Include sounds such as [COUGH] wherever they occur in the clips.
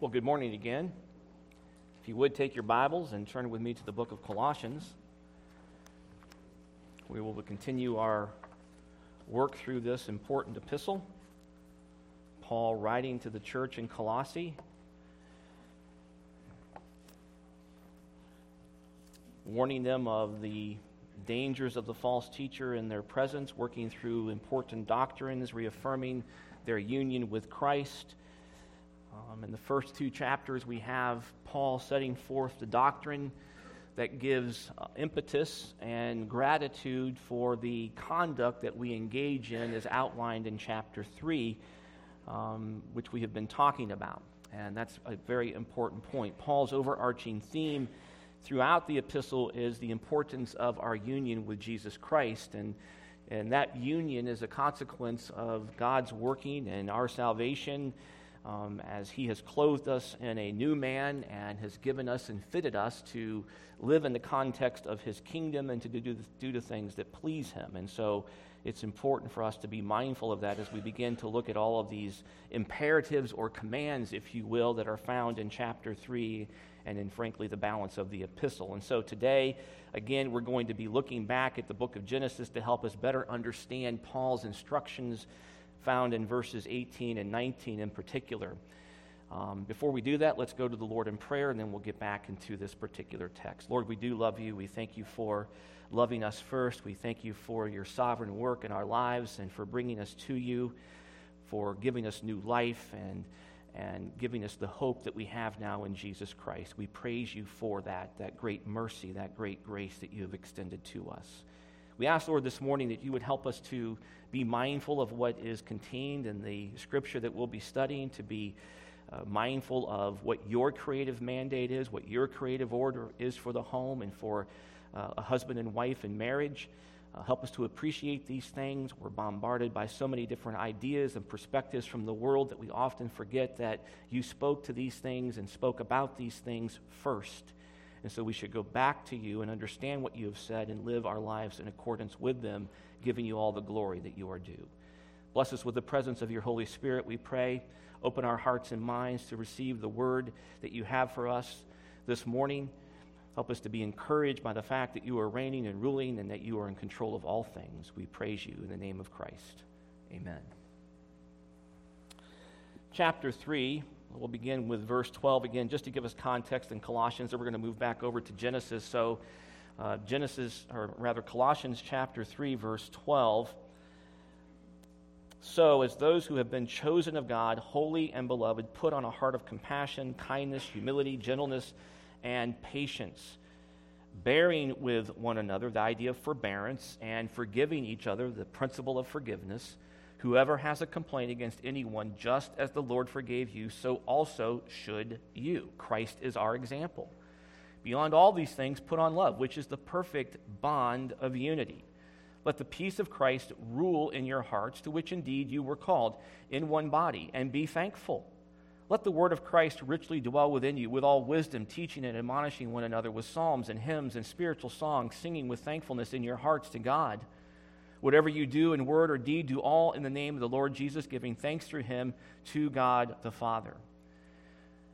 Well, good morning again. If you would take your Bibles and turn with me to the book of Colossians, we will continue our work through this important epistle. Paul writing to the church in Colossae, warning them of the dangers of the false teacher in their presence, working through important doctrines, reaffirming their union with Christ um, in the first two chapters, we have Paul setting forth the doctrine that gives uh, impetus and gratitude for the conduct that we engage in, as outlined in chapter 3, um, which we have been talking about. And that's a very important point. Paul's overarching theme throughout the epistle is the importance of our union with Jesus Christ. And, and that union is a consequence of God's working and our salvation um, as He has clothed us in a new man and has given us and fitted us to live in the context of His kingdom and to do, do the things that please Him. And so it's important for us to be mindful of that as we begin to look at all of these imperatives or commands, if you will, that are found in chapter 3 and in, frankly, the balance of the epistle. And so today, again, we're going to be looking back at the book of Genesis to help us better understand Paul's instructions found in verses 18 and 19 in particular. Um, before we do that, let's go to the Lord in prayer, and then we'll get back into this particular text. Lord, we do love you. We thank you for loving us first. We thank you for your sovereign work in our lives and for bringing us to you, for giving us new life and, and giving us the hope that we have now in Jesus Christ. We praise you for that, that great mercy, that great grace that you have extended to us. We ask, Lord, this morning that you would help us to be mindful of what is contained in the scripture that we'll be studying, to be uh, mindful of what your creative mandate is, what your creative order is for the home and for uh, a husband and wife in marriage. Uh, help us to appreciate these things. We're bombarded by so many different ideas and perspectives from the world that we often forget that you spoke to these things and spoke about these things first. And so we should go back to you and understand what you have said and live our lives in accordance with them, giving you all the glory that you are due. Bless us with the presence of your Holy Spirit, we pray. Open our hearts and minds to receive the word that you have for us this morning. Help us to be encouraged by the fact that you are reigning and ruling and that you are in control of all things. We praise you in the name of Christ. Amen. Chapter 3 We'll begin with verse 12 again, just to give us context in Colossians, and we're going to move back over to Genesis. So, uh, Genesis, or rather, Colossians chapter 3, verse 12. So, as those who have been chosen of God, holy and beloved, put on a heart of compassion, kindness, humility, gentleness, and patience, bearing with one another, the idea of forbearance, and forgiving each other, the principle of forgiveness. Whoever has a complaint against anyone, just as the Lord forgave you, so also should you. Christ is our example. Beyond all these things, put on love, which is the perfect bond of unity. Let the peace of Christ rule in your hearts, to which indeed you were called, in one body, and be thankful. Let the word of Christ richly dwell within you, with all wisdom, teaching and admonishing one another with psalms and hymns and spiritual songs, singing with thankfulness in your hearts to God. Whatever you do in word or deed, do all in the name of the Lord Jesus, giving thanks through him to God the Father.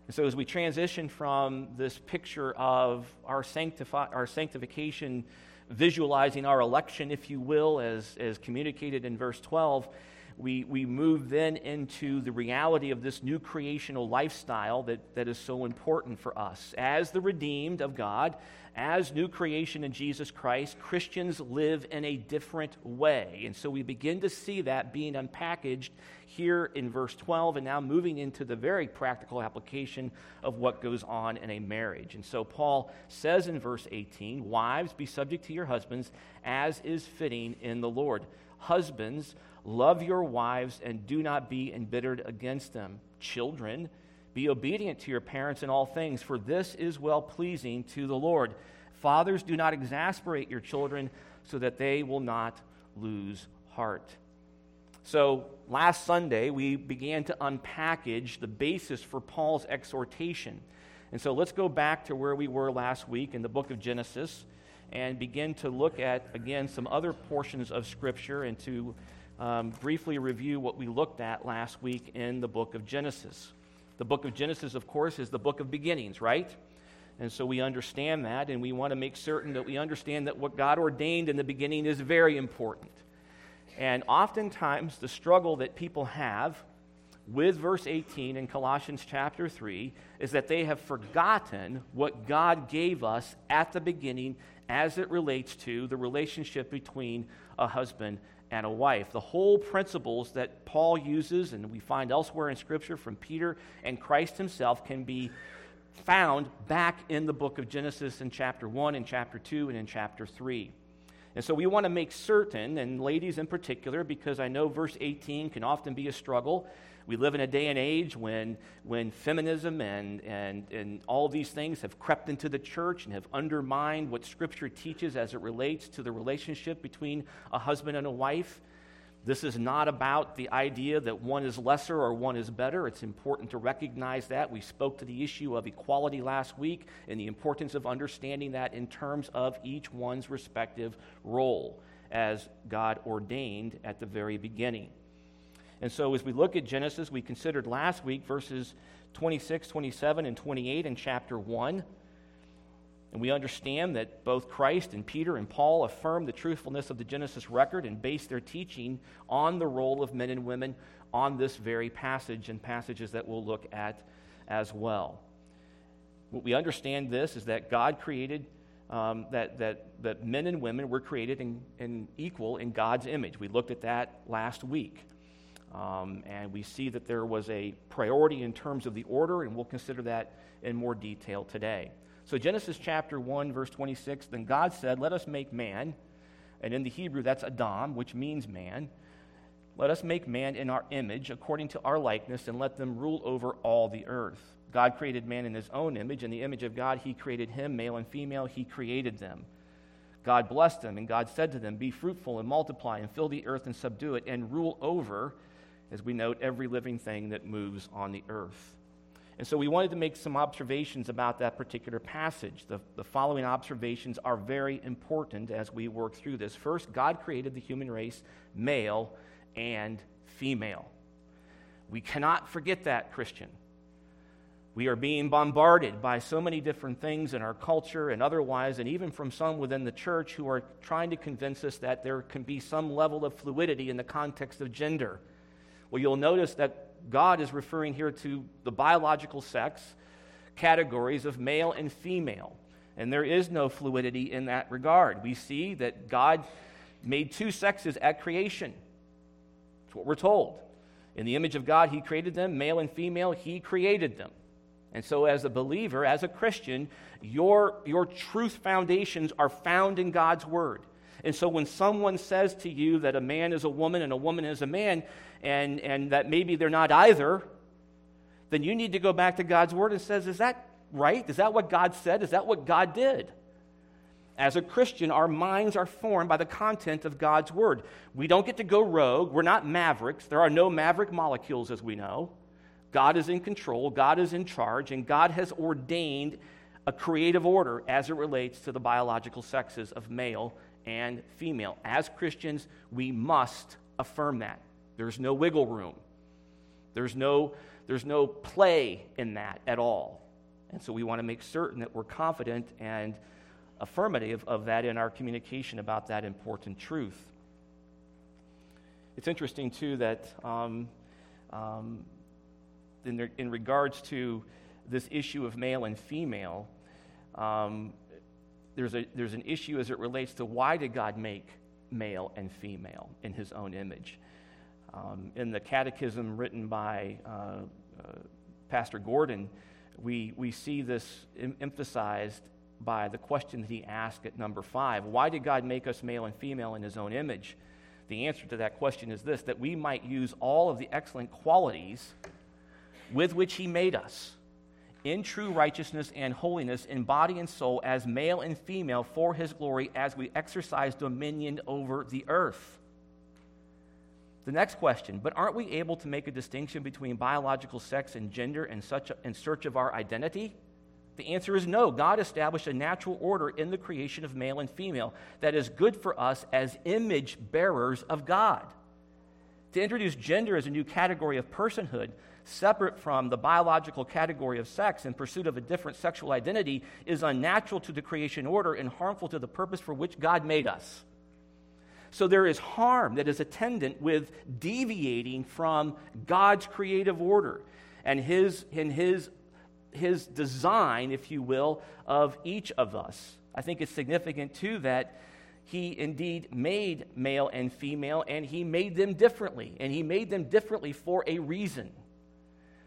And so, as we transition from this picture of our, sanctifi- our sanctification, visualizing our election, if you will, as, as communicated in verse 12, we, we move then into the reality of this new creational lifestyle that, that is so important for us. As the redeemed of God, as new creation in Jesus Christ, Christians live in a different way. And so we begin to see that being unpackaged here in verse 12 and now moving into the very practical application of what goes on in a marriage. And so Paul says in verse 18, Wives, be subject to your husbands as is fitting in the Lord. Husbands, love your wives and do not be embittered against them. Children, be obedient to your parents in all things, for this is well pleasing to the Lord. Fathers, do not exasperate your children so that they will not lose heart. So, last Sunday, we began to unpackage the basis for Paul's exhortation. And so, let's go back to where we were last week in the book of Genesis and begin to look at, again, some other portions of Scripture and to um, briefly review what we looked at last week in the book of Genesis. The book of Genesis, of course, is the book of beginnings, right? And so we understand that, and we want to make certain that we understand that what God ordained in the beginning is very important. And oftentimes, the struggle that people have with verse 18 in Colossians chapter 3 is that they have forgotten what God gave us at the beginning as it relates to the relationship between a husband and a wife. The whole principles that Paul uses and we find elsewhere in Scripture from Peter and Christ himself can be found back in the book of Genesis in chapter 1, in chapter 2, and in chapter 3. And so we want to make certain, and ladies in particular, because I know verse 18 can often be a struggle. We live in a day and age when, when feminism and, and, and all these things have crept into the church and have undermined what Scripture teaches as it relates to the relationship between a husband and a wife. This is not about the idea that one is lesser or one is better. It's important to recognize that. We spoke to the issue of equality last week and the importance of understanding that in terms of each one's respective role as God ordained at the very beginning. And so, as we look at Genesis, we considered last week verses 26, 27, and 28 in chapter 1. And we understand that both Christ and Peter and Paul affirm the truthfulness of the Genesis record and base their teaching on the role of men and women on this very passage and passages that we'll look at as well. What we understand this is that God created, um, that, that, that men and women were created in, in equal in God's image. We looked at that last week. Um, and we see that there was a priority in terms of the order, and we'll consider that in more detail today. So, Genesis chapter 1, verse 26 Then God said, Let us make man. And in the Hebrew, that's Adam, which means man. Let us make man in our image, according to our likeness, and let them rule over all the earth. God created man in his own image. In the image of God, he created him, male and female, he created them. God blessed them, and God said to them, Be fruitful and multiply, and fill the earth and subdue it, and rule over, as we note, every living thing that moves on the earth. And so we wanted to make some observations about that particular passage. The, the following observations are very important as we work through this. First, God created the human race male and female. We cannot forget that, Christian. We are being bombarded by so many different things in our culture and otherwise, and even from some within the church who are trying to convince us that there can be some level of fluidity in the context of gender. Well, you'll notice that God is referring here to the biological sex categories of male and female. And there is no fluidity in that regard. We see that God made two sexes at creation. That's what we're told. In the image of God, He created them, male and female, He created them. And so, as a believer, as a Christian, your, your truth foundations are found in God's Word. And so, when someone says to you that a man is a woman and a woman is a man, and, and that maybe they're not either, then you need to go back to God's word and says, is that right? Is that what God said? Is that what God did? As a Christian, our minds are formed by the content of God's word. We don't get to go rogue. We're not mavericks. There are no maverick molecules, as we know. God is in control, God is in charge, and God has ordained a creative order as it relates to the biological sexes of male and female. As Christians, we must affirm that. There's no wiggle room. There's no, there's no play in that at all. And so we want to make certain that we're confident and affirmative of that in our communication about that important truth. It's interesting, too, that um, um, in, in, regards to this issue of male and female, um, there's, a, there's an issue as it relates to why did God make male and female in his own image? Um, in the catechism written by uh, uh, Pastor Gordon, we, we see this em- emphasized by the question that he asked at number five Why did God make us male and female in his own image? The answer to that question is this that we might use all of the excellent qualities with which he made us in true righteousness and holiness in body and soul as male and female for his glory as we exercise dominion over the earth. The next question, but aren't we able to make a distinction between biological sex and gender in, such a, in search of our identity? The answer is no. God established a natural order in the creation of male and female that is good for us as image bearers of God. To introduce gender as a new category of personhood, separate from the biological category of sex in pursuit of a different sexual identity, is unnatural to the creation order and harmful to the purpose for which God made us. So there is harm that is attendant with deviating from God's creative order and his, in his, his design, if you will, of each of us. I think it's significant, too, that he indeed made male and female, and he made them differently. And he made them differently for a reason,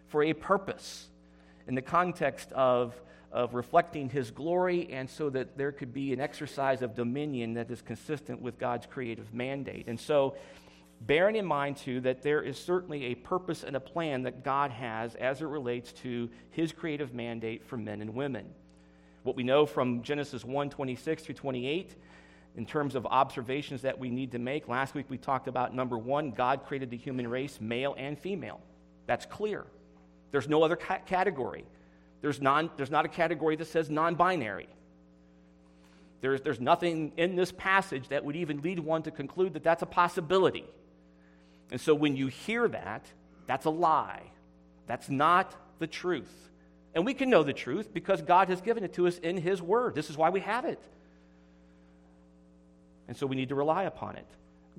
for a purpose, in the context of of reflecting his glory and so that there could be an exercise of dominion that is consistent with God's creative mandate. And so, bearing in mind, too, that there is certainly a purpose and a plan that God has as it relates to his creative mandate for men and women. What we know from Genesis 1 26 through 28 in terms of observations that we need to make. Last week we talked about number one, God created the human race, male and female. That's clear. There's no other ca- category. There's, non, there's not a category that says non binary. There's, there's nothing in this passage that would even lead one to conclude that that's a possibility. And so when you hear that, that's a lie. That's not the truth. And we can know the truth because God has given it to us in His Word. This is why we have it. And so we need to rely upon it.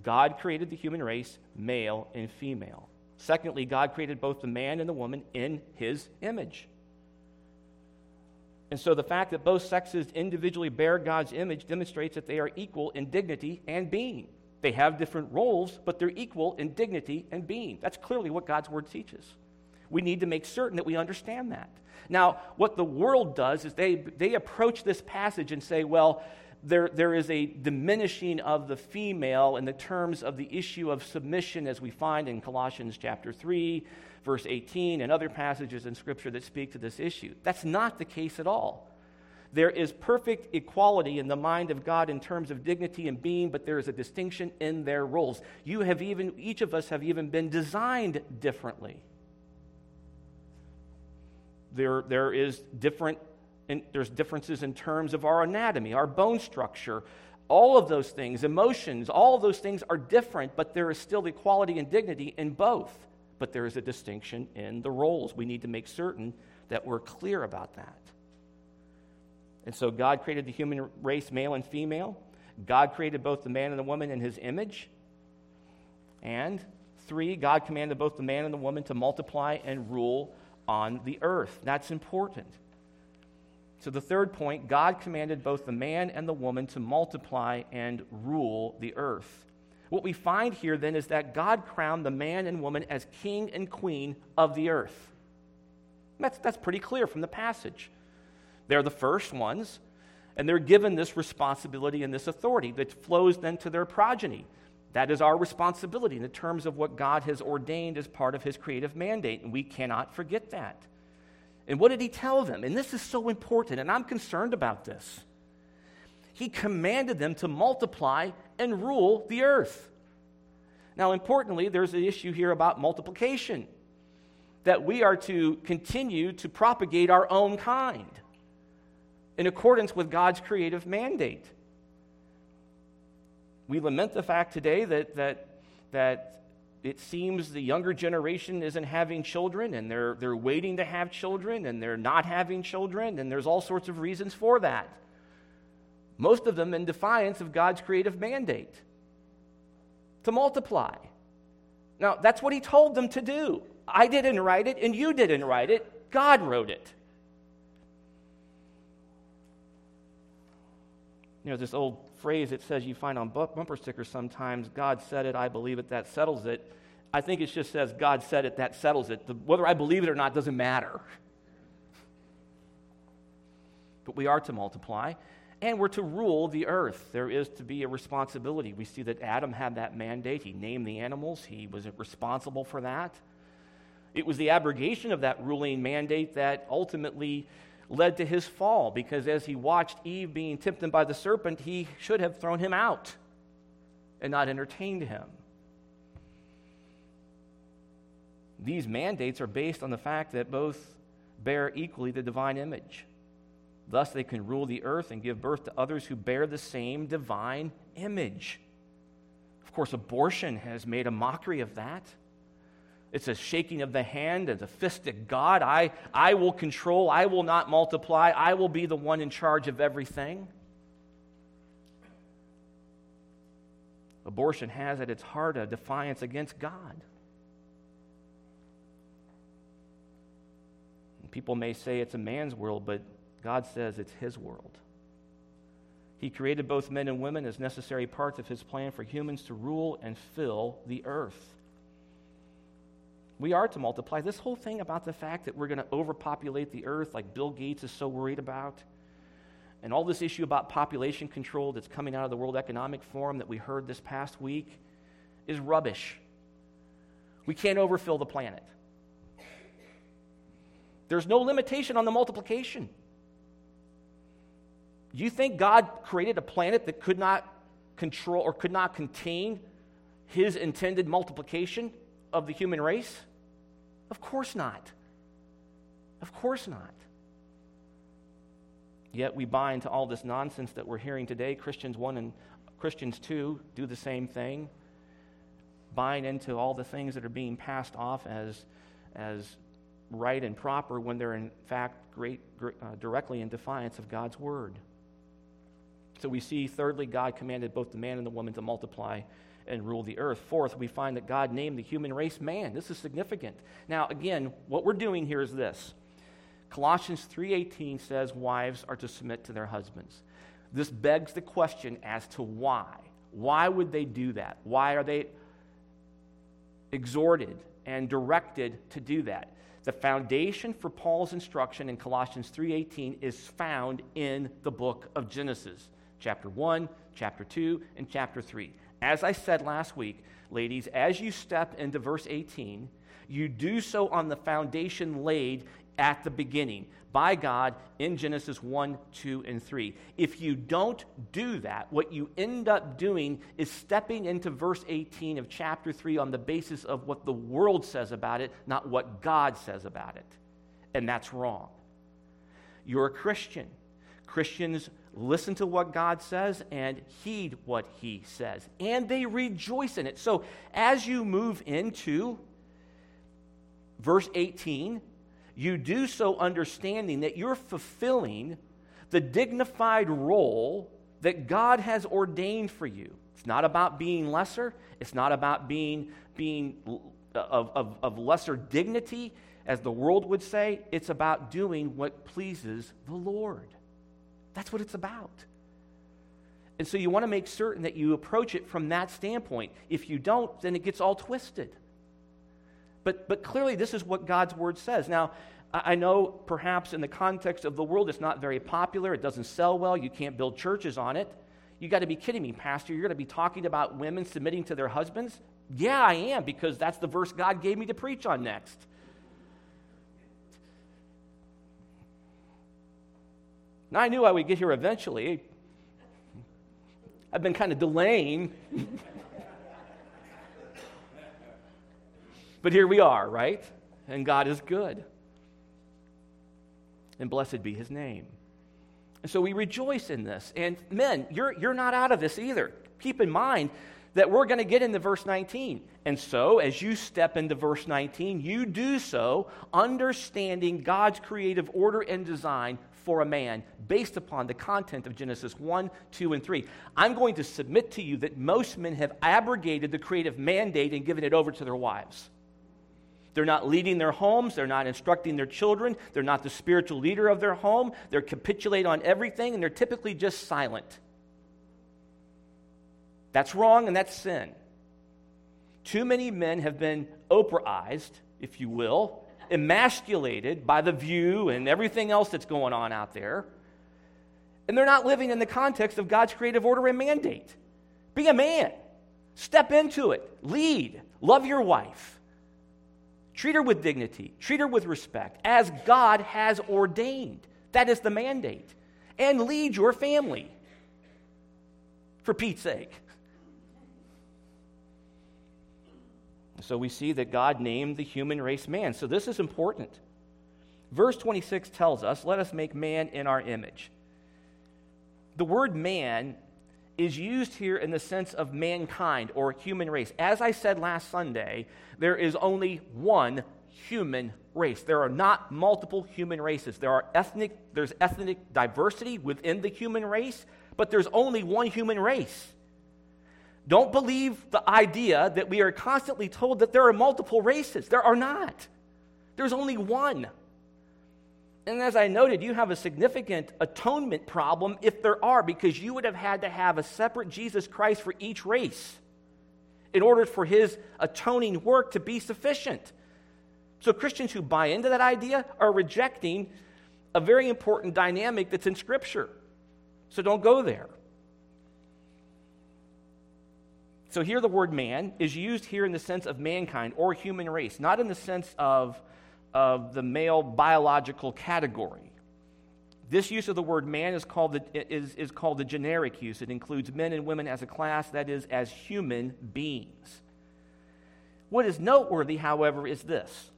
God created the human race, male and female. Secondly, God created both the man and the woman in His image. And so the fact that both sexes individually bear God's image demonstrates that they are equal in dignity and being. They have different roles, but they're equal in dignity and being. That's clearly what God's word teaches. We need to make certain that we understand that. Now, what the world does is they, they approach this passage and say, well, there, there is a diminishing of the female in the terms of the issue of submission, as we find in Colossians chapter 3, verse 18, and other passages in Scripture that speak to this issue. That's not the case at all. There is perfect equality in the mind of God in terms of dignity and being, but there is a distinction in their roles. You have even, each of us have even been designed differently. There, there is different, there's differences in terms of our anatomy, our bone structure, all of those things, emotions, all of those things are different, but there is still equality and dignity in both but there is a distinction in the roles. We need to make certain that we're clear about that. And so God created the human race, male and female. God created both the man and the woman in his image. And three, God commanded both the man and the woman to multiply and rule on the earth. That's important. So, the third point God commanded both the man and the woman to multiply and rule the earth. What we find here then is that God crowned the man and woman as king and queen of the earth. That's, that's pretty clear from the passage. They're the first ones, and they're given this responsibility and this authority that flows then to their progeny. That is our responsibility in the terms of what God has ordained as part of his creative mandate, and we cannot forget that. And what did he tell them? And this is so important, and I'm concerned about this he commanded them to multiply and rule the earth. Now, importantly, there's an issue here about multiplication that we are to continue to propagate our own kind in accordance with God's creative mandate. We lament the fact today that, that, that it seems the younger generation isn't having children and they're, they're waiting to have children and they're not having children, and there's all sorts of reasons for that most of them in defiance of God's creative mandate to multiply. Now, that's what he told them to do. I didn't write it, and you didn't write it. God wrote it. You know, this old phrase it says you find on bumper stickers sometimes God said it, I believe it, that settles it. I think it just says God said it, that settles it. The, whether I believe it or not doesn't matter. But we are to multiply and we're to rule the earth. There is to be a responsibility. We see that Adam had that mandate. He named the animals, he was responsible for that. It was the abrogation of that ruling mandate that ultimately led to his fall, because as he watched Eve being tempted by the serpent, he should have thrown him out and not entertained him. These mandates are based on the fact that both bear equally the divine image. Thus, they can rule the earth and give birth to others who bear the same divine image. Of course, abortion has made a mockery of that. It's a shaking of the hand and a fist at God. I, I will control, I will not multiply, I will be the one in charge of everything. Abortion has at its heart a defiance against God. People may say it's a man's world, but God says it's his world. He created both men and women as necessary parts of his plan for humans to rule and fill the earth. We are to multiply. This whole thing about the fact that we're going to overpopulate the earth, like Bill Gates is so worried about, and all this issue about population control that's coming out of the World Economic Forum that we heard this past week, is rubbish. We can't overfill the planet. There's no limitation on the multiplication. You think God created a planet that could not control or could not contain his intended multiplication of the human race? Of course not. Of course not. Yet we buy into all this nonsense that we're hearing today. Christians 1 and Christians 2 do the same thing, buying into all the things that are being passed off as, as right and proper when they're in fact great, uh, directly in defiance of God's word. So we see, thirdly, God commanded both the man and the woman to multiply and rule the earth. Fourth, we find that God named the human race man. This is significant. Now, again, what we're doing here is this. Colossians 3:18 says wives are to submit to their husbands. This begs the question as to why. Why would they do that? Why are they exhorted and directed to do that? The foundation for Paul's instruction in Colossians 3:18 is found in the book of Genesis chapter 1, chapter 2, and chapter 3. As I said last week, ladies, as you step into verse 18, you do so on the foundation laid at the beginning by God in Genesis 1, 2, and 3. If you don't do that, what you end up doing is stepping into verse 18 of chapter 3 on the basis of what the world says about it, not what God says about it. And that's wrong. You're a Christian. Christians listen to what God says and heed what He says, and they rejoice in it. So, as you move into verse 18, you do so understanding that you're fulfilling the dignified role that God has ordained for you. It's not about being lesser, it's not about being, being of, of, of lesser dignity, as the world would say. It's about doing what pleases the Lord. That's what it's about. And so you want to make certain that you approach it from that standpoint. If you don't, then it gets all twisted. But, but clearly, this is what God's word says. Now, I know perhaps in the context of the world, it's not very popular, it doesn't sell well, you can't build churches on it. You got to be kidding me, Pastor. You're going to be talking about women submitting to their husbands? Yeah, I am, because that's the verse God gave me to preach on next. Now, I knew I would get here eventually. I've been kind of delaying. but here we are, right? And God is good. And blessed be his name. And so we rejoice in this. And men, you're, you're not out of this either. Keep in mind that we're going to get into verse 19. And so, as you step into verse 19, you do so understanding God's creative order and design for a man based upon the content of Genesis 1, 2, and 3. I'm going to submit to you that most men have abrogated the creative mandate and given it over to their wives. They're not leading their homes. They're not instructing their children. They're not the spiritual leader of their home. They're capitulate on everything, and they're typically just silent. That's wrong, and that's sin. Too many men have been Oprahized, if you will, emasculated by the view and everything else that's going on out there. And they're not living in the context of God's creative order and mandate. Be a man, step into it, lead, love your wife, treat her with dignity, treat her with respect, as God has ordained. That is the mandate. And lead your family, for Pete's sake. So we see that God named the human race man. So this is important. Verse 26 tells us, Let us make man in our image. The word man is used here in the sense of mankind or human race. As I said last Sunday, there is only one human race. There are not multiple human races. There are ethnic, there's ethnic diversity within the human race, but there's only one human race. Don't believe the idea that we are constantly told that there are multiple races. There are not. There's only one. And as I noted, you have a significant atonement problem if there are, because you would have had to have a separate Jesus Christ for each race in order for his atoning work to be sufficient. So Christians who buy into that idea are rejecting a very important dynamic that's in Scripture. So don't go there. So here the word man is used here in the sense of mankind or human race, not in the sense of, of the male biological category. This use of the word man is called, the, is, is called the generic use. It includes men and women as a class, that is, as human beings. What is noteworthy, however, is this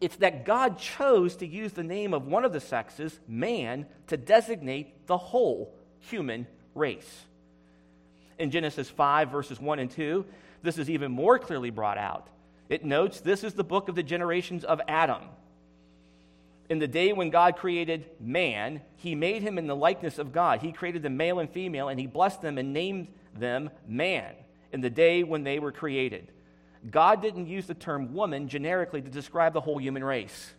it's that God chose to use the name of one of the sexes, man, to designate the whole human race in Genesis 5, verses 1 and 2, this is even more clearly brought out. It notes this is the book of the generations of Adam. In the day when God created man, he made him in the likeness of God. He created them male and female, and he blessed them and named them man in the day when they were created. God didn't use the term woman generically to describe the whole human race.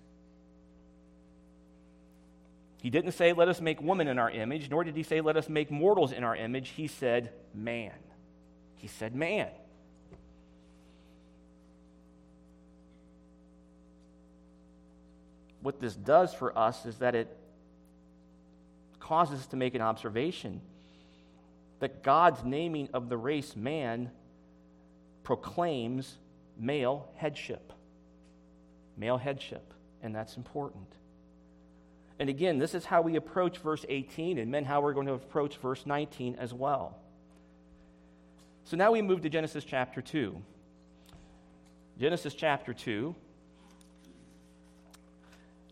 He didn't say, Let us make woman in our image, nor did he say, Let us make mortals in our image. He said, Man. He said, Man. What this does for us is that it causes us to make an observation that God's naming of the race man proclaims male headship. Male headship, and that's important. And again, this is how we approach verse 18, and then how we're going to approach verse 19 as well. So now we move to Genesis chapter 2. Genesis chapter 2,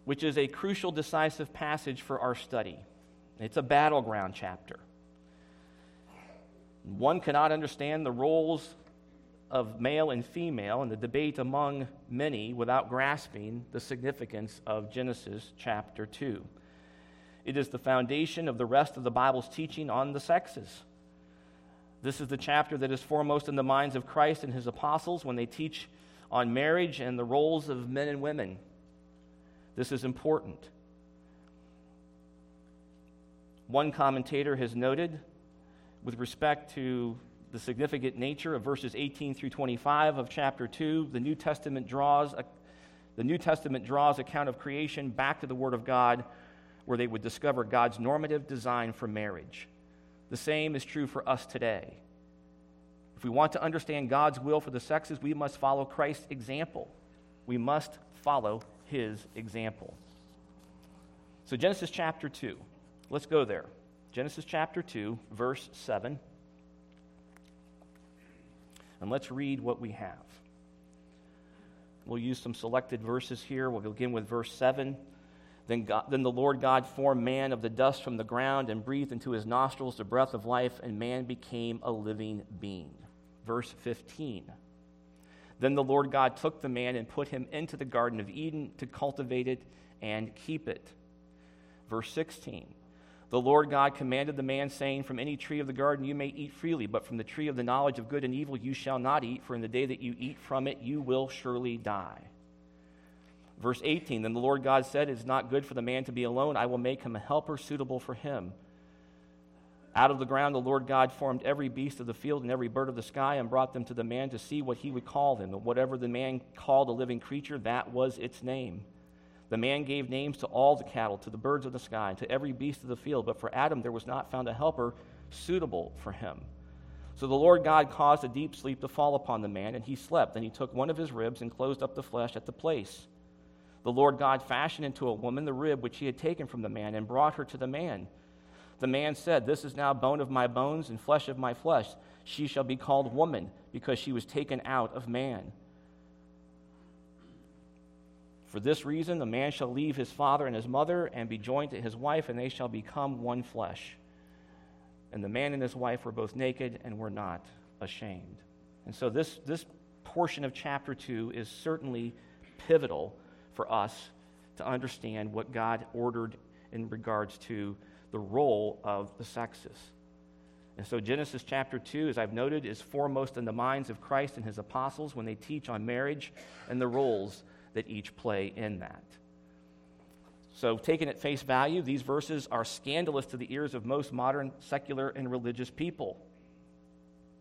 which is a crucial, decisive passage for our study. It's a battleground chapter. One cannot understand the roles of male and female and the debate among many without grasping the significance of Genesis chapter 2. It is the foundation of the rest of the Bible's teaching on the sexes. This is the chapter that is foremost in the minds of Christ and his apostles when they teach on marriage and the roles of men and women. This is important. One commentator has noted, with respect to the significant nature of verses 18 through 25 of chapter 2. The New Testament draws a, the New Testament draws account of creation back to the Word of God, where they would discover God's normative design for marriage. The same is true for us today. If we want to understand God's will for the sexes, we must follow Christ's example. We must follow his example. So, Genesis chapter 2. Let's go there. Genesis chapter 2, verse 7. And let's read what we have. We'll use some selected verses here. We'll begin with verse 7. Then, God, then the Lord God formed man of the dust from the ground and breathed into his nostrils the breath of life, and man became a living being. Verse 15. Then the Lord God took the man and put him into the Garden of Eden to cultivate it and keep it. Verse 16. The Lord God commanded the man, saying, From any tree of the garden you may eat freely, but from the tree of the knowledge of good and evil you shall not eat, for in the day that you eat from it you will surely die. Verse 18 Then the Lord God said, It is not good for the man to be alone. I will make him a helper suitable for him. Out of the ground the Lord God formed every beast of the field and every bird of the sky and brought them to the man to see what he would call them. And whatever the man called a living creature, that was its name. The man gave names to all the cattle, to the birds of the sky, and to every beast of the field. But for Adam there was not found a helper suitable for him. So the Lord God caused a deep sleep to fall upon the man, and he slept. Then he took one of his ribs and closed up the flesh at the place. The Lord God fashioned into a woman the rib which he had taken from the man and brought her to the man. The man said, This is now bone of my bones and flesh of my flesh. She shall be called woman, because she was taken out of man. For this reason, the man shall leave his father and his mother and be joined to his wife, and they shall become one flesh. And the man and his wife were both naked and were not ashamed. And so this, this portion of chapter 2 is certainly pivotal for us to understand what God ordered in regards to the role of the sexes. And so, Genesis chapter 2, as I've noted, is foremost in the minds of Christ and his apostles when they teach on marriage and the roles that each play in that. So, taken at face value, these verses are scandalous to the ears of most modern secular and religious people.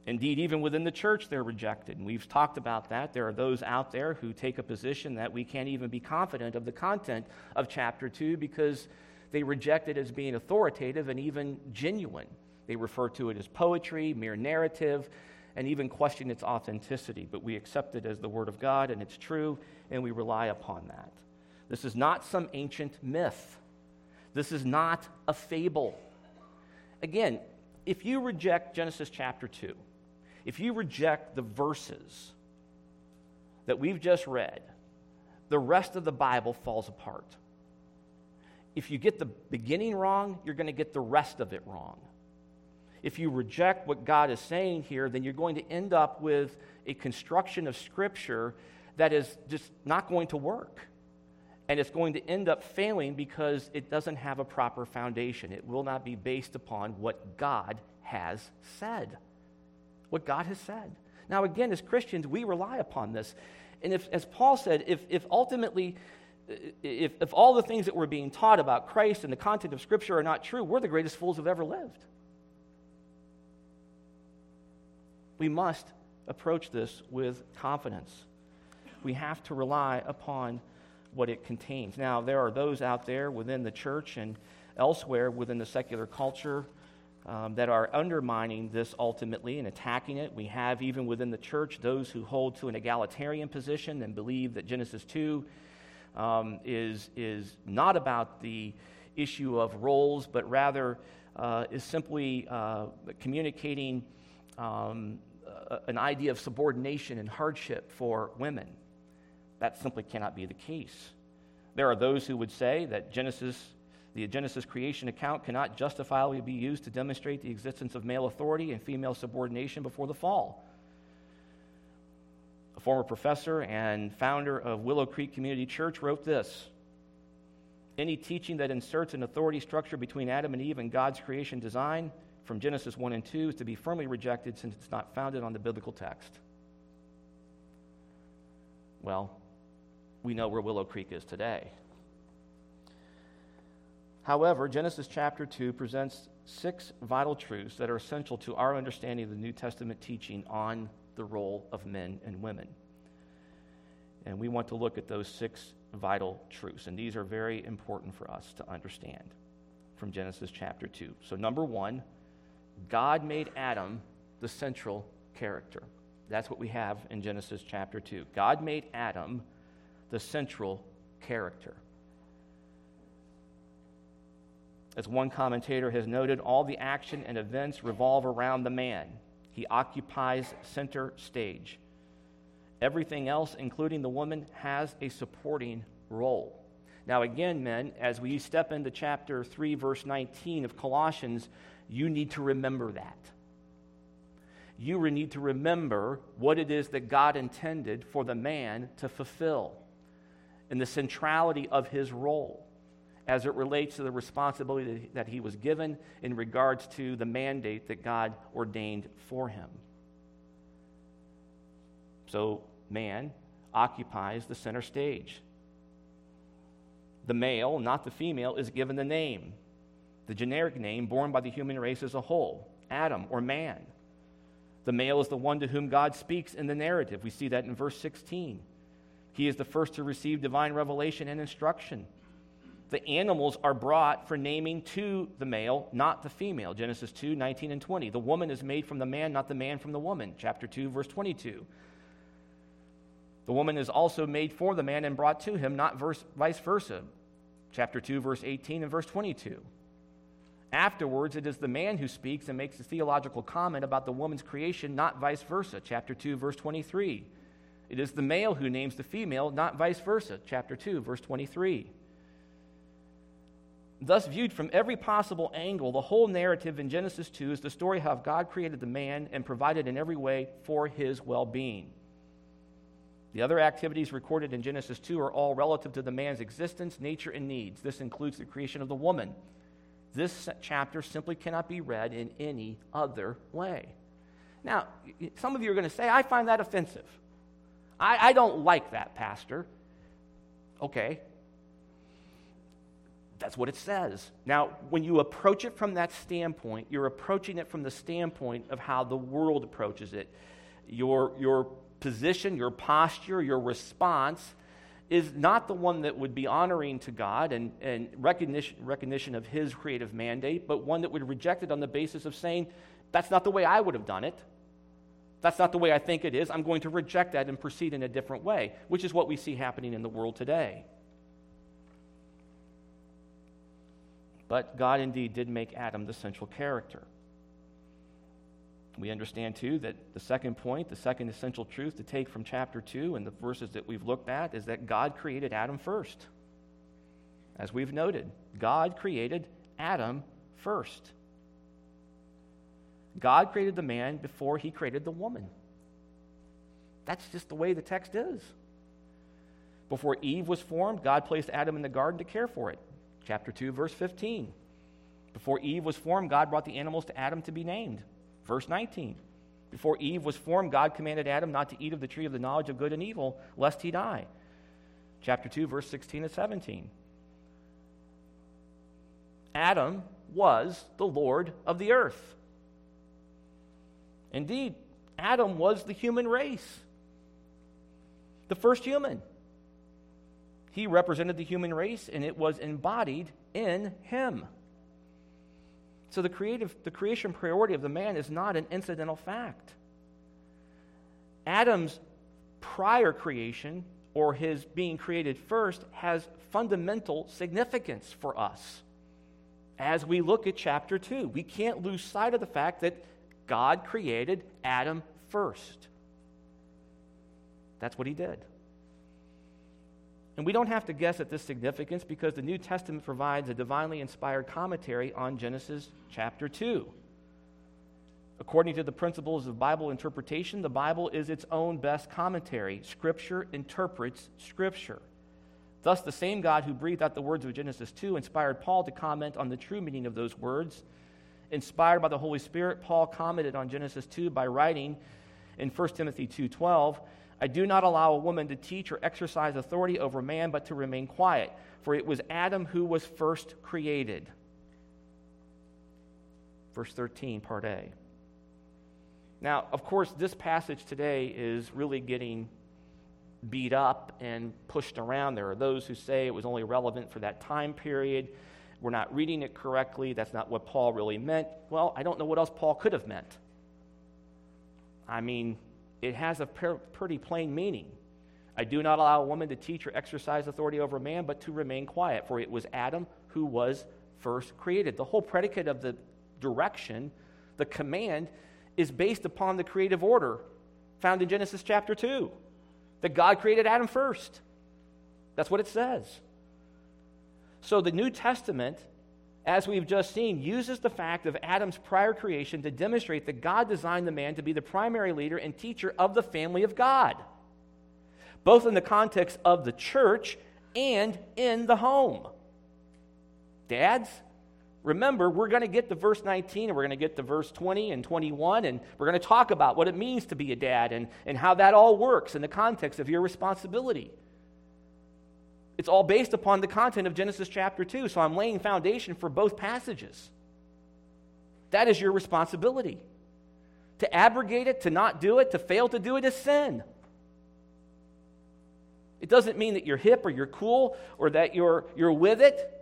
Indeed, even within the church, they're rejected. And we've talked about that. There are those out there who take a position that we can't even be confident of the content of chapter 2 because they reject it as being authoritative and even genuine. They refer to it as poetry, mere narrative, and even question its authenticity. But we accept it as the Word of God, and it's true, and we rely upon that. This is not some ancient myth. This is not a fable. Again, if you reject Genesis chapter 2, if you reject the verses that we've just read, the rest of the Bible falls apart. If you get the beginning wrong, you're going to get the rest of it wrong if you reject what God is saying here, then you're going to end up with a construction of Scripture that is just not going to work. And it's going to end up failing because it doesn't have a proper foundation. It will not be based upon what God has said. What God has said. Now, again, as Christians, we rely upon this. And if, as Paul said, if, if ultimately, if, if all the things that we're being taught about Christ and the content of Scripture are not true, we're the greatest fools who've ever lived. We must approach this with confidence. We have to rely upon what it contains. Now, there are those out there within the church and elsewhere within the secular culture um, that are undermining this ultimately and attacking it. We have, even within the church, those who hold to an egalitarian position and believe that Genesis 2 um, is, is not about the issue of roles, but rather uh, is simply uh, communicating um, an idea of subordination and hardship for women. That simply cannot be the case. There are those who would say that Genesis, the Genesis creation account cannot justifiably be used to demonstrate the existence of male authority and female subordination before the fall. A former professor and founder of Willow Creek Community Church wrote this Any teaching that inserts an authority structure between Adam and Eve and God's creation design from Genesis 1 and 2 is to be firmly rejected since it's not founded on the biblical text. Well, we know where Willow Creek is today. However, Genesis chapter 2 presents six vital truths that are essential to our understanding of the New Testament teaching on the role of men and women. And we want to look at those six vital truths. And these are very important for us to understand from Genesis chapter 2. So, number one, God made Adam the central character. That's what we have in Genesis chapter 2. God made Adam the central character. As one commentator has noted, all the action and events revolve around the man. He occupies center stage. Everything else, including the woman, has a supporting role. Now, again, men, as we step into chapter 3, verse 19 of Colossians, you need to remember that. You need to remember what it is that God intended for the man to fulfill and the centrality of his role as it relates to the responsibility that he was given in regards to the mandate that God ordained for him. So, man occupies the center stage. The male, not the female, is given the name the generic name borne by the human race as a whole Adam or man. The male is the one to whom God speaks in the narrative. We see that in verse 16. He is the first to receive divine revelation and instruction. The animals are brought for naming to the male, not the female. Genesis 2 19 and 20. The woman is made from the man, not the man from the woman. Chapter 2, verse 22. The woman is also made for the man and brought to him, not verse, vice versa. Chapter 2, verse 18 and verse 22. Afterwards, it is the man who speaks and makes a theological comment about the woman's creation, not vice versa. Chapter 2, verse 23. It is the male who names the female, not vice versa. Chapter 2, verse 23. Thus, viewed from every possible angle, the whole narrative in Genesis 2 is the story how God created the man and provided in every way for his well being. The other activities recorded in Genesis 2 are all relative to the man's existence, nature, and needs. This includes the creation of the woman. This chapter simply cannot be read in any other way. Now, some of you are going to say, I find that offensive. I, I don't like that, Pastor. Okay. That's what it says. Now, when you approach it from that standpoint, you're approaching it from the standpoint of how the world approaches it. Your, your position, your posture, your response is not the one that would be honoring to God and, and recognition, recognition of His creative mandate, but one that would reject it on the basis of saying, that's not the way I would have done it. That's not the way I think it is. I'm going to reject that and proceed in a different way, which is what we see happening in the world today. But God indeed did make Adam the central character. We understand, too, that the second point, the second essential truth to take from chapter 2 and the verses that we've looked at is that God created Adam first. As we've noted, God created Adam first. God created the man before he created the woman. That's just the way the text is. Before Eve was formed, God placed Adam in the garden to care for it. Chapter 2, verse 15. Before Eve was formed, God brought the animals to Adam to be named. Verse 19. Before Eve was formed, God commanded Adam not to eat of the tree of the knowledge of good and evil, lest he die. Chapter 2, verse 16 and 17. Adam was the Lord of the earth. Indeed, Adam was the human race, the first human. He represented the human race, and it was embodied in him. So the, creative, the creation priority of the man is not an incidental fact. Adam's prior creation, or his being created first, has fundamental significance for us. As we look at chapter 2, we can't lose sight of the fact that God created Adam first. That's what he did. And we don't have to guess at this significance because the New Testament provides a divinely inspired commentary on Genesis chapter 2. According to the principles of Bible interpretation, the Bible is its own best commentary. Scripture interprets Scripture. Thus, the same God who breathed out the words of Genesis 2 inspired Paul to comment on the true meaning of those words. Inspired by the Holy Spirit, Paul commented on Genesis 2 by writing in 1 Timothy 2:12, I do not allow a woman to teach or exercise authority over man, but to remain quiet, for it was Adam who was first created. Verse 13, part A. Now, of course, this passage today is really getting beat up and pushed around. There are those who say it was only relevant for that time period. We're not reading it correctly. That's not what Paul really meant. Well, I don't know what else Paul could have meant. I mean, it has a pretty plain meaning. I do not allow a woman to teach or exercise authority over a man, but to remain quiet, for it was Adam who was first created. The whole predicate of the direction, the command, is based upon the creative order found in Genesis chapter 2 that God created Adam first. That's what it says. So the New Testament as we've just seen, uses the fact of Adam's prior creation to demonstrate that God designed the man to be the primary leader and teacher of the family of God, both in the context of the church and in the home. Dads, remember, we're going to get to verse 19 and we're going to get to verse 20 and 21, and we're going to talk about what it means to be a dad and, and how that all works in the context of your responsibility. It's all based upon the content of Genesis chapter 2. So I'm laying foundation for both passages. That is your responsibility. To abrogate it, to not do it, to fail to do it is sin. It doesn't mean that you're hip or you're cool or that you're, you're with it.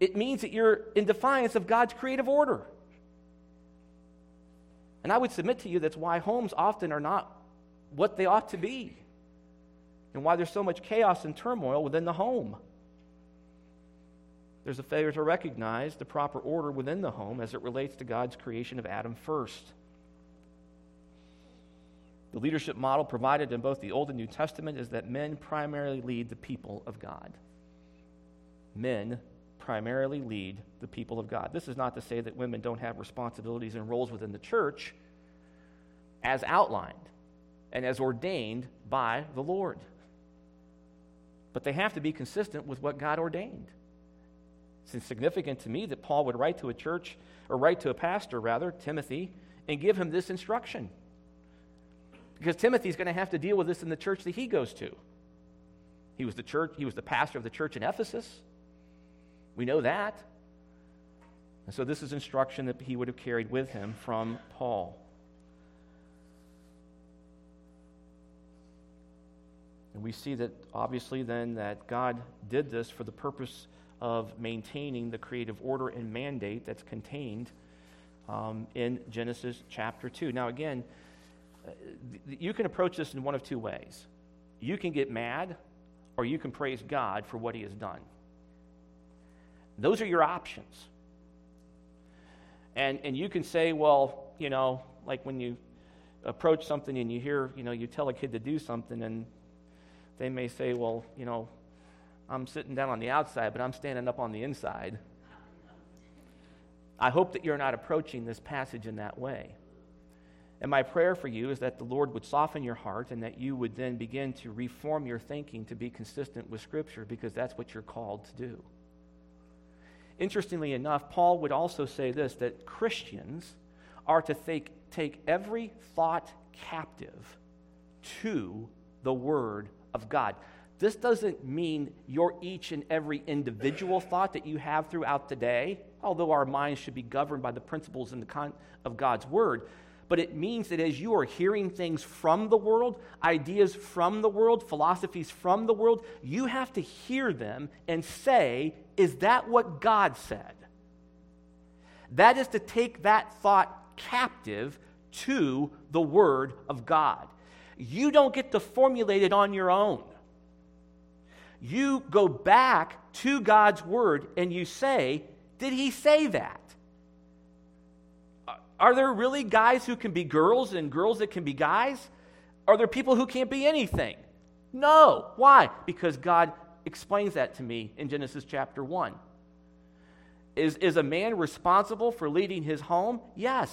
It means that you're in defiance of God's creative order. And I would submit to you that's why homes often are not what they ought to be and why there's so much chaos and turmoil within the home. There's a failure to recognize the proper order within the home as it relates to God's creation of Adam first. The leadership model provided in both the Old and New Testament is that men primarily lead the people of God. Men primarily lead the people of God. This is not to say that women don't have responsibilities and roles within the church as outlined and as ordained by the Lord. But they have to be consistent with what God ordained. It's significant to me that Paul would write to a church, or write to a pastor, rather, Timothy, and give him this instruction. Because Timothy's going to have to deal with this in the church that he goes to. He was the church, he was the pastor of the church in Ephesus. We know that. And so this is instruction that he would have carried with him from Paul. And we see that obviously then that God did this for the purpose of maintaining the creative order and mandate that's contained um, in Genesis chapter 2. Now, again, uh, you can approach this in one of two ways. You can get mad, or you can praise God for what He has done. Those are your options. And, and you can say, well, you know, like when you approach something and you hear, you know, you tell a kid to do something and they may say, well, you know, I'm sitting down on the outside, but I'm standing up on the inside. I hope that you're not approaching this passage in that way. And my prayer for you is that the Lord would soften your heart and that you would then begin to reform your thinking to be consistent with Scripture because that's what you're called to do. Interestingly enough, Paul would also say this that Christians are to take, every thought captive to the Word of God. This doesn't mean your each and every individual thought that you have throughout the day, although our minds should be governed by the principles in the con- of God's Word. But it means that as you are hearing things from the world, ideas from the world, philosophies from the world, you have to hear them and say, Is that what God said? That is to take that thought captive to the Word of God. You don't get to formulate it on your own. You go back to God's Word and you say, Did He say that? Uh, are there really guys who can be girls and girls that can be guys? Are there people who can't be anything? No. Why? Because God explains that to me in Genesis chapter 1. Is, is a man responsible for leading his home? Yes.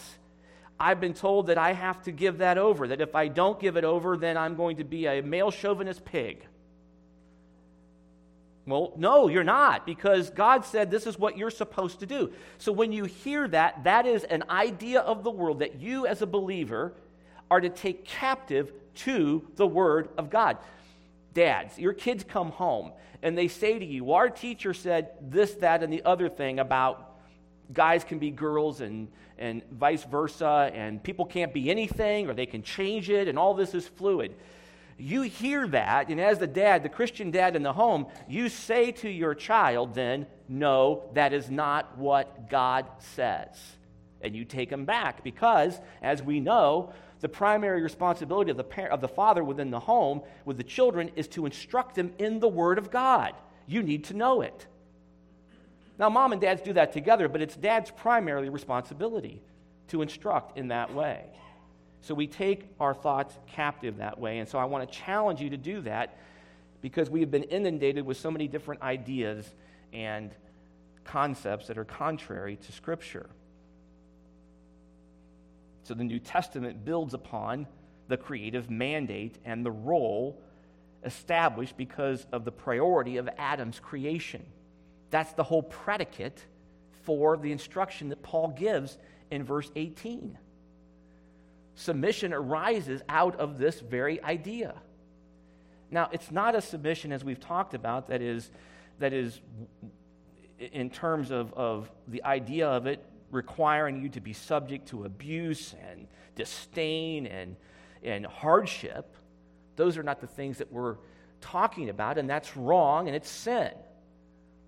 I've been told that I have to give that over, that if I don't give it over, then I'm going to be a male chauvinist pig. Well, no, you're not, because God said this is what you're supposed to do. So when you hear that, that is an idea of the world that you, as a believer, are to take captive to the Word of God. Dads, your kids come home and they say to you, Our teacher said this, that, and the other thing about guys can be girls and, and vice versa, and people can't be anything or they can change it, and all this is fluid. You hear that, and as the dad, the Christian dad in the home, you say to your child, then, no, that is not what God says. And you take them back because, as we know, the primary responsibility of the, par- of the father within the home with the children is to instruct them in the Word of God. You need to know it. Now, mom and dads do that together, but it's dad's primary responsibility to instruct in that way. So we take our thoughts captive that way. And so I want to challenge you to do that because we have been inundated with so many different ideas and concepts that are contrary to Scripture. So the New Testament builds upon the creative mandate and the role established because of the priority of Adam's creation. That's the whole predicate for the instruction that Paul gives in verse 18 submission arises out of this very idea. Now, it's not a submission, as we've talked about, that is, that is in terms of, of the idea of it requiring you to be subject to abuse and disdain and, and hardship. Those are not the things that we're talking about, and that's wrong and it's sin.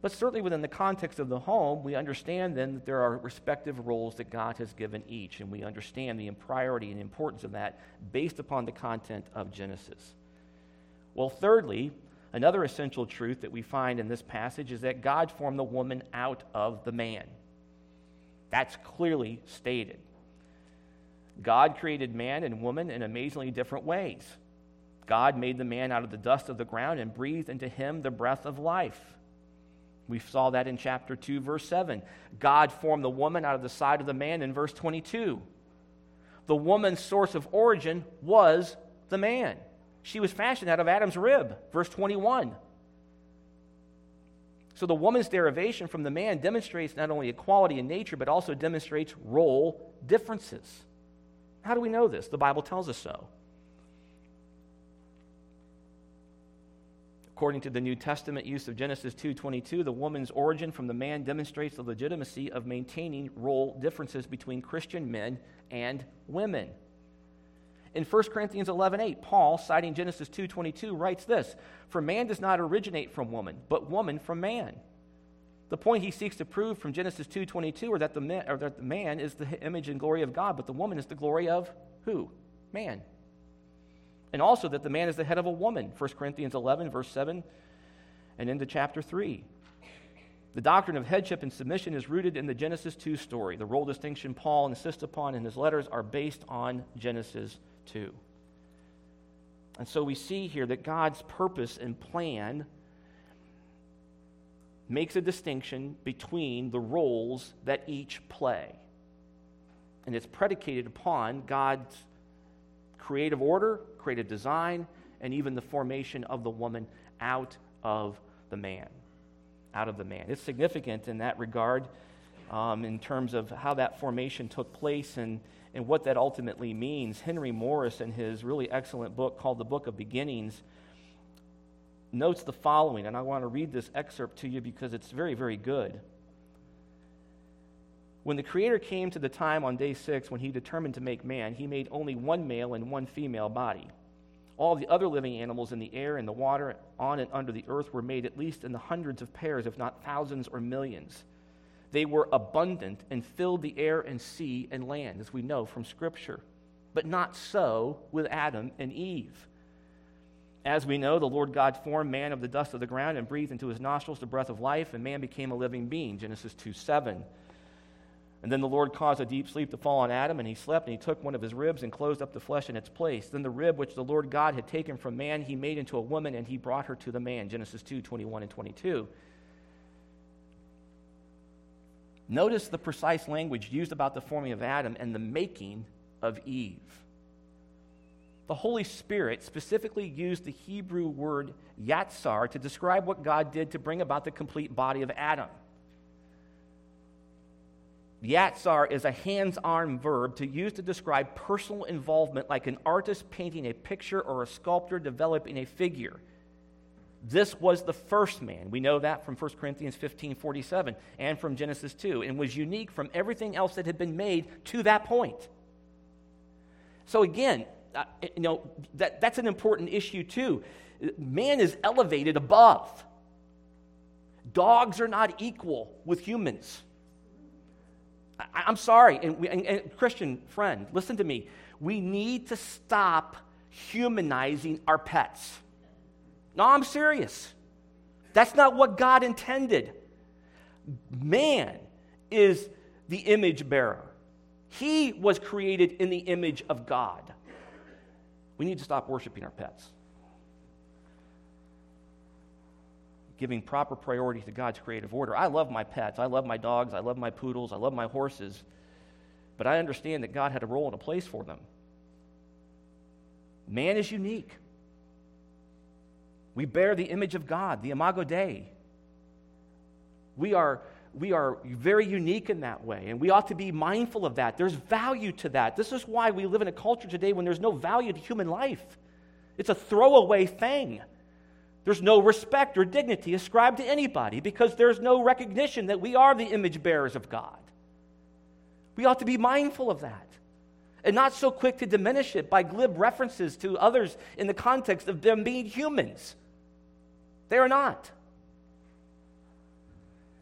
But certainly within the context of the home, we understand then that there are respective roles that God has given each, and we understand the priority and importance of that based upon the content of Genesis. Well, thirdly, another essential truth that we find in this passage is that God formed the woman out of the man. That's clearly stated. God created man and woman in amazingly different ways. God made the man out of the dust of the ground and breathed into him the breath of life. We saw that in chapter 2, verse 7. God formed the woman out of the side of the man in verse 22. The woman's source of origin was the man. She was fashioned out of Adam's rib, verse 21. So the woman's derivation from the man demonstrates not only equality in nature, but also demonstrates role differences. How do we know this? The Bible tells us so. According to the New Testament use of Genesis 2:22, the woman's origin from the man demonstrates the legitimacy of maintaining role differences between Christian men and women. In 1 Corinthians 11:8, Paul, citing Genesis 2:22, writes this, "For man does not originate from woman, but woman from man." The point he seeks to prove from Genesis 2:22 is that the man, or that the man is the image and glory of God, but the woman is the glory of who? Man and also that the man is the head of a woman 1 corinthians 11 verse 7 and into chapter 3 the doctrine of headship and submission is rooted in the genesis 2 story the role distinction paul insists upon in his letters are based on genesis 2 and so we see here that god's purpose and plan makes a distinction between the roles that each play. And it's predicated upon god's creative order, creative design, and even the formation of the woman out of the man. Out of the man. It's significant in that regard um, in terms of how that formation took place and, and what that ultimately means. Henry Morris, in his really excellent book called The Book of Beginnings, notes the following, and I want to read this excerpt to you because it's very, very good. When the Creator came to the time on day six when he determined to make man, he made only one male and one female body. All the other living animals in the air and the water, on and under the earth, were made at least in the hundreds of pairs, if not thousands or millions. They were abundant and filled the air and sea and land, as we know from Scripture. But not so with Adam and Eve. As we know, the Lord God formed man of the dust of the ground and breathed into his nostrils the breath of life, and man became a living being. Genesis 2 7. And then the Lord caused a deep sleep to fall on Adam, and he slept, and he took one of his ribs and closed up the flesh in its place. Then the rib which the Lord God had taken from man, he made into a woman, and he brought her to the man. Genesis 2 21 and 22. Notice the precise language used about the forming of Adam and the making of Eve. The Holy Spirit specifically used the Hebrew word yatsar to describe what God did to bring about the complete body of Adam. Yatsar is a hands on verb to use to describe personal involvement, like an artist painting a picture or a sculptor developing a figure. This was the first man. We know that from 1 Corinthians 15 47 and from Genesis 2, and was unique from everything else that had been made to that point. So, again, uh, you know, that, that's an important issue too. Man is elevated above. Dogs are not equal with humans. I, am sorry, and, we, and, and Christian friend, listen to me. We need to stop humanizing our pets. No, I'm serious. That's not what God intended. Man is the image bearer, he was created in the image of God. We need to stop worshiping our pets. Giving proper priority to God's creative order. I love my pets. I love my dogs. I love my poodles. I love my horses. But I understand that God had a role and a place for them. Man is unique. We bear the image of God, the Imago Dei. We are, we are very unique in that way, and we ought to be mindful of that. There's value to that. This is why we live in a culture today when there's no value to human life, it's a throwaway thing. There's no respect or dignity ascribed to anybody because there's no recognition that we are the image bearers of God. We ought to be mindful of that and not so quick to diminish it by glib references to others in the context of them being humans. They are not.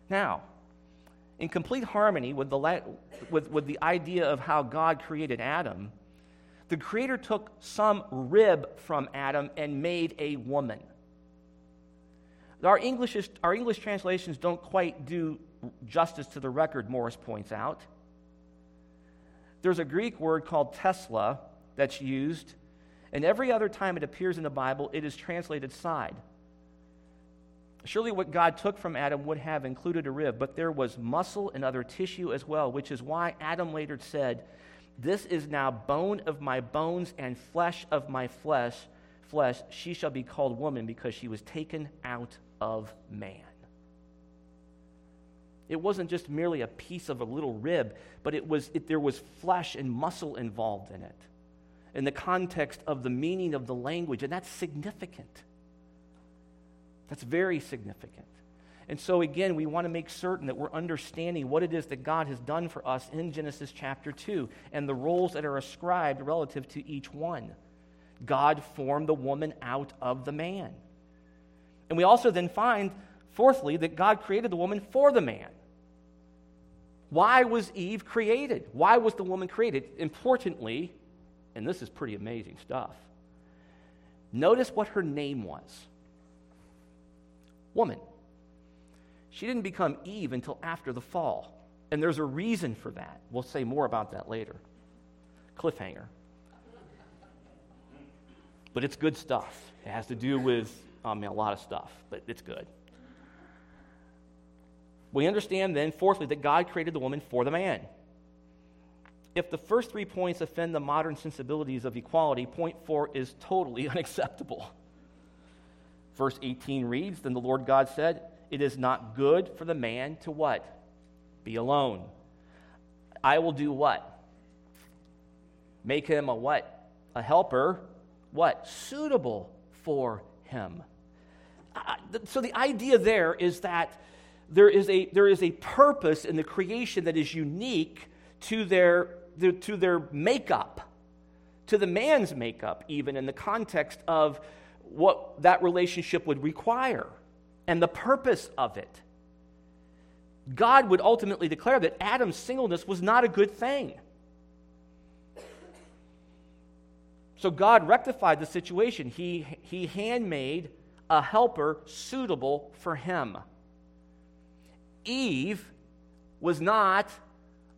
Now, in complete harmony with the, with, with the idea of how God created Adam, the Creator took some rib from Adam and made a woman. Our English, is, our English translations don't quite do justice to the record, Morris points out. There's a Greek word called tsela that's used, and every other time it appears in the Bible, it is translated side. Surely what God took from Adam would have included a rib, but there was muscle and other tissue as well, which is why Adam later said, This is now bone of my bones and flesh of my flesh. Flesh, she shall be called woman because she was taken out of man. It wasn't just merely a piece of a little rib, but it was, it, there was flesh and muscle involved in it in the context of the meaning of the language, and that's significant. That's very significant. And so, again, we want to make certain that we're understanding what it is that God has done for us in Genesis chapter 2 and the roles that are ascribed relative to each one. God formed the woman out of the man. And we also then find, fourthly, that God created the woman for the man. Why was Eve created? Why was the woman created? Importantly, and this is pretty amazing stuff, notice what her name was woman. She didn't become Eve until after the fall. And there's a reason for that. We'll say more about that later. Cliffhanger. But it's good stuff. It has to do with I a lot of stuff, but it's good. We understand then, fourthly, that God created the woman for the man. If the first three points offend the modern sensibilities of equality, point four is totally [LAUGHS] unacceptable. Verse 18 reads Then the Lord God said, It is not good for the man to what? Be alone. I will do what? Make him a what? A helper. What? Suitable for him. So the idea there is that there is a, there is a purpose in the creation that is unique to their, to their makeup, to the man's makeup, even in the context of what that relationship would require and the purpose of it. God would ultimately declare that Adam's singleness was not a good thing. So God rectified the situation. He, he handmade a helper suitable for him. Eve was not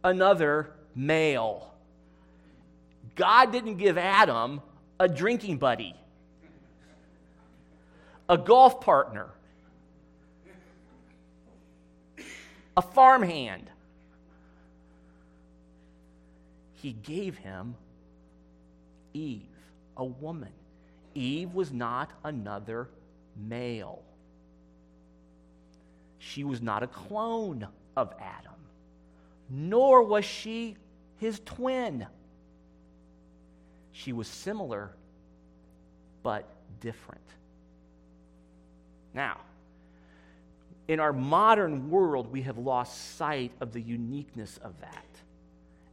another male. God didn't give Adam a drinking buddy a golf partner, a farmhand. He gave him Eve, a woman. Eve was not another male. She was not a clone of Adam, nor was she his twin. She was similar, but different. Now, in our modern world, we have lost sight of the uniqueness of that.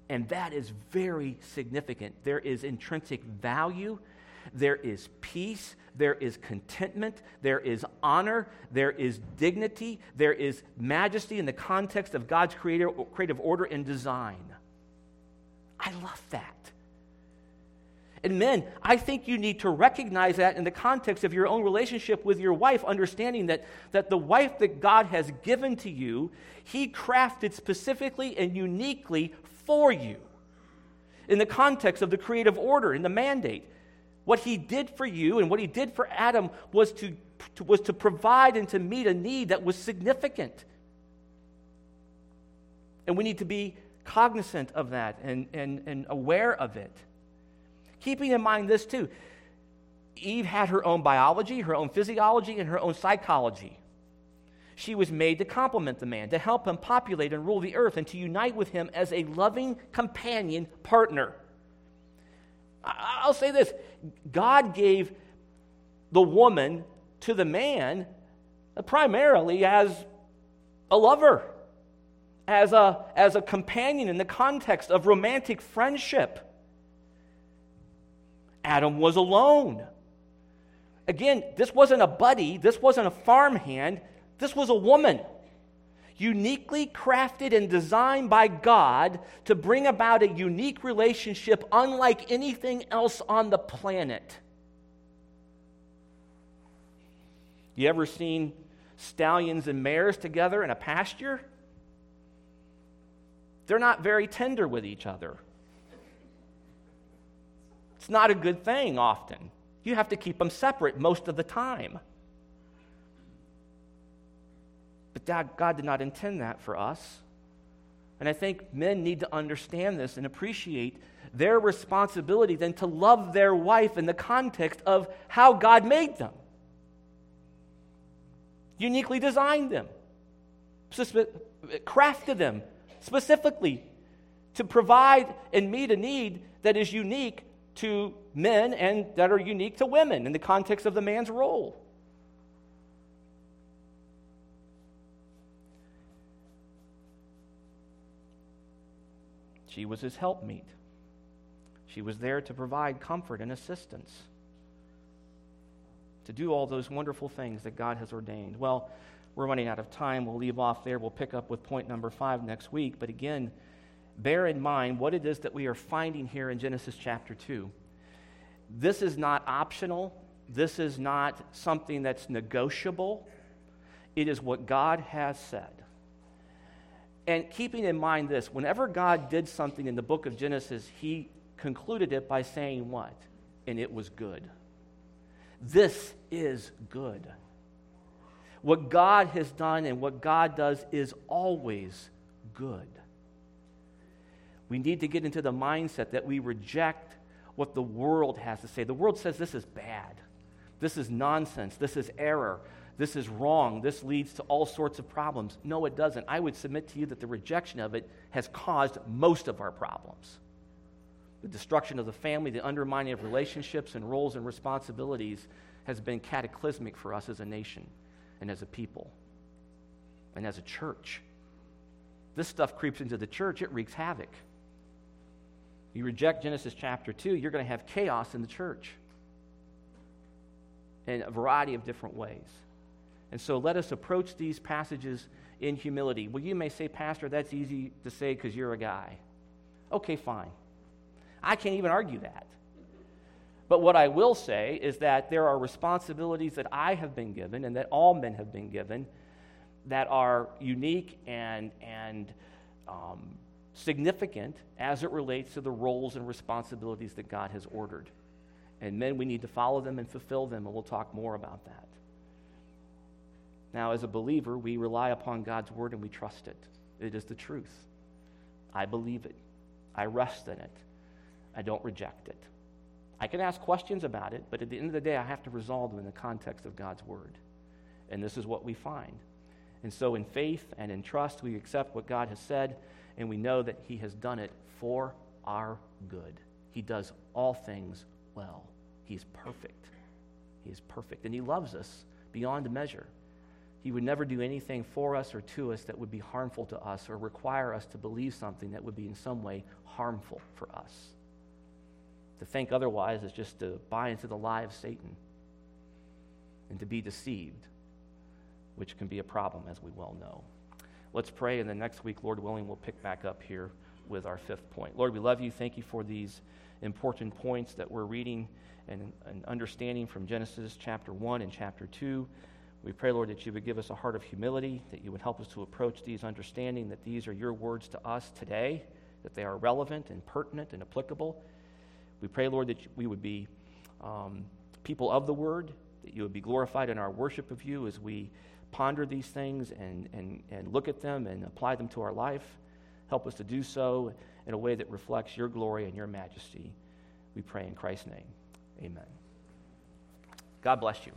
And that is very significant. There is intrinsic value, there is peace, there is contentment, there is honor, there is dignity, there is majesty in the context of God's creative order and design. I love that. And men, I think you need to recognize that in the context of your own relationship with your wife, understanding that, that the wife that God has given to you, He crafted specifically and uniquely for you. In the context of the creative order, in the mandate. What He did for you and what He did for Adam was to, to was to provide and to meet a need that was significant. And we need to be cognizant of that and, and, and aware of it. Keeping in mind this too Eve had her own biology, her own physiology, and her own psychology. She was made to complement the man, to help him populate and rule the earth, and to unite with him as a loving companion partner. I'll say this God gave the woman to the man primarily as a lover, as a, as a companion in the context of romantic friendship. Adam was alone. Again, this wasn't a buddy, this wasn't a farmhand, this was a woman. Uniquely crafted and designed by God to bring about a unique relationship unlike anything else on the planet. You ever seen stallions and mares together in a pasture? They're not very tender with each other. It's not a good thing often. You have to keep them separate most of the time. But God did not intend that for us. And I think men need to understand this and appreciate their responsibility then to love their wife in the context of how God made them, uniquely designed them, crafted them specifically to provide and meet a need that is unique to men and that are unique to women in the context of the man's role. She was his helpmeet. She was there to provide comfort and assistance, to do all those wonderful things that God has ordained. Well, we're running out of time. We'll leave off there. We'll pick up with point number five next week. But again, bear in mind what it is that we are finding here in Genesis chapter 2. This is not optional, this is not something that's negotiable. It is what God has said. And keeping in mind this, whenever God did something in the book of Genesis, he concluded it by saying what? And it was good. This is good. What God has done and what God does is always good. We need to get into the mindset that we reject what the world has to say. The world says this is bad, this is nonsense, this is error, this is wrong, this leads to all sorts of problems. No, it doesn't. I would submit to you that the rejection of it has caused most of our problems. The destruction of the family, the undermining of relationships and roles and responsibilities has been cataclysmic for us as a nation and as a people and as a church. This stuff creeps into the church, it wreaks havoc. You reject Genesis chapter 2, you're going to have chaos in the church in a variety of different ways. And so let us approach these passages in humility. Well, you may say, Pastor, that's easy to say because you're a guy. Okay, fine. I can't even argue that. But what I will say is that there are responsibilities that I have been given and that all men have been given that are unique and, and um, significant as it relates to the roles and responsibilities that God has ordered. And men, we need to follow them and fulfill them, and we'll talk more about that. Now, as a believer, we rely upon God's word and we trust it. It is the truth. I believe it, I rest in it, I don't reject it. I can ask questions about it, but at the end of the day, I have to resolve them in the context of God's word. And this is what we find. And so, in faith and in trust, we accept what God has said, and we know that He has done it for our good. He does all things well. He's perfect. He is perfect. And He loves us beyond measure. He would never do anything for us or to us that would be harmful to us or require us to believe something that would be in some way harmful for us. To think otherwise is just to buy into the lie of Satan and to be deceived which can be a problem, as we well know. Let's pray, and then next week, Lord willing, we'll pick back up here with our fifth point. Lord, we love you. Thank you for these important points that we're reading and, and understanding from Genesis chapter 1 and chapter 2. We pray, Lord, that you would give us a heart of humility, that you would help us to approach these understanding that these are your words to us today, that they are relevant and pertinent and applicable. We pray, Lord, that we would be um, people of the word, that you would be glorified in our worship of you as we ponder these things and, and, and look at them and apply them to our life. Help us to do so in a way that reflects your glory and your majesty. We pray in Christ's name. Amen. God bless you.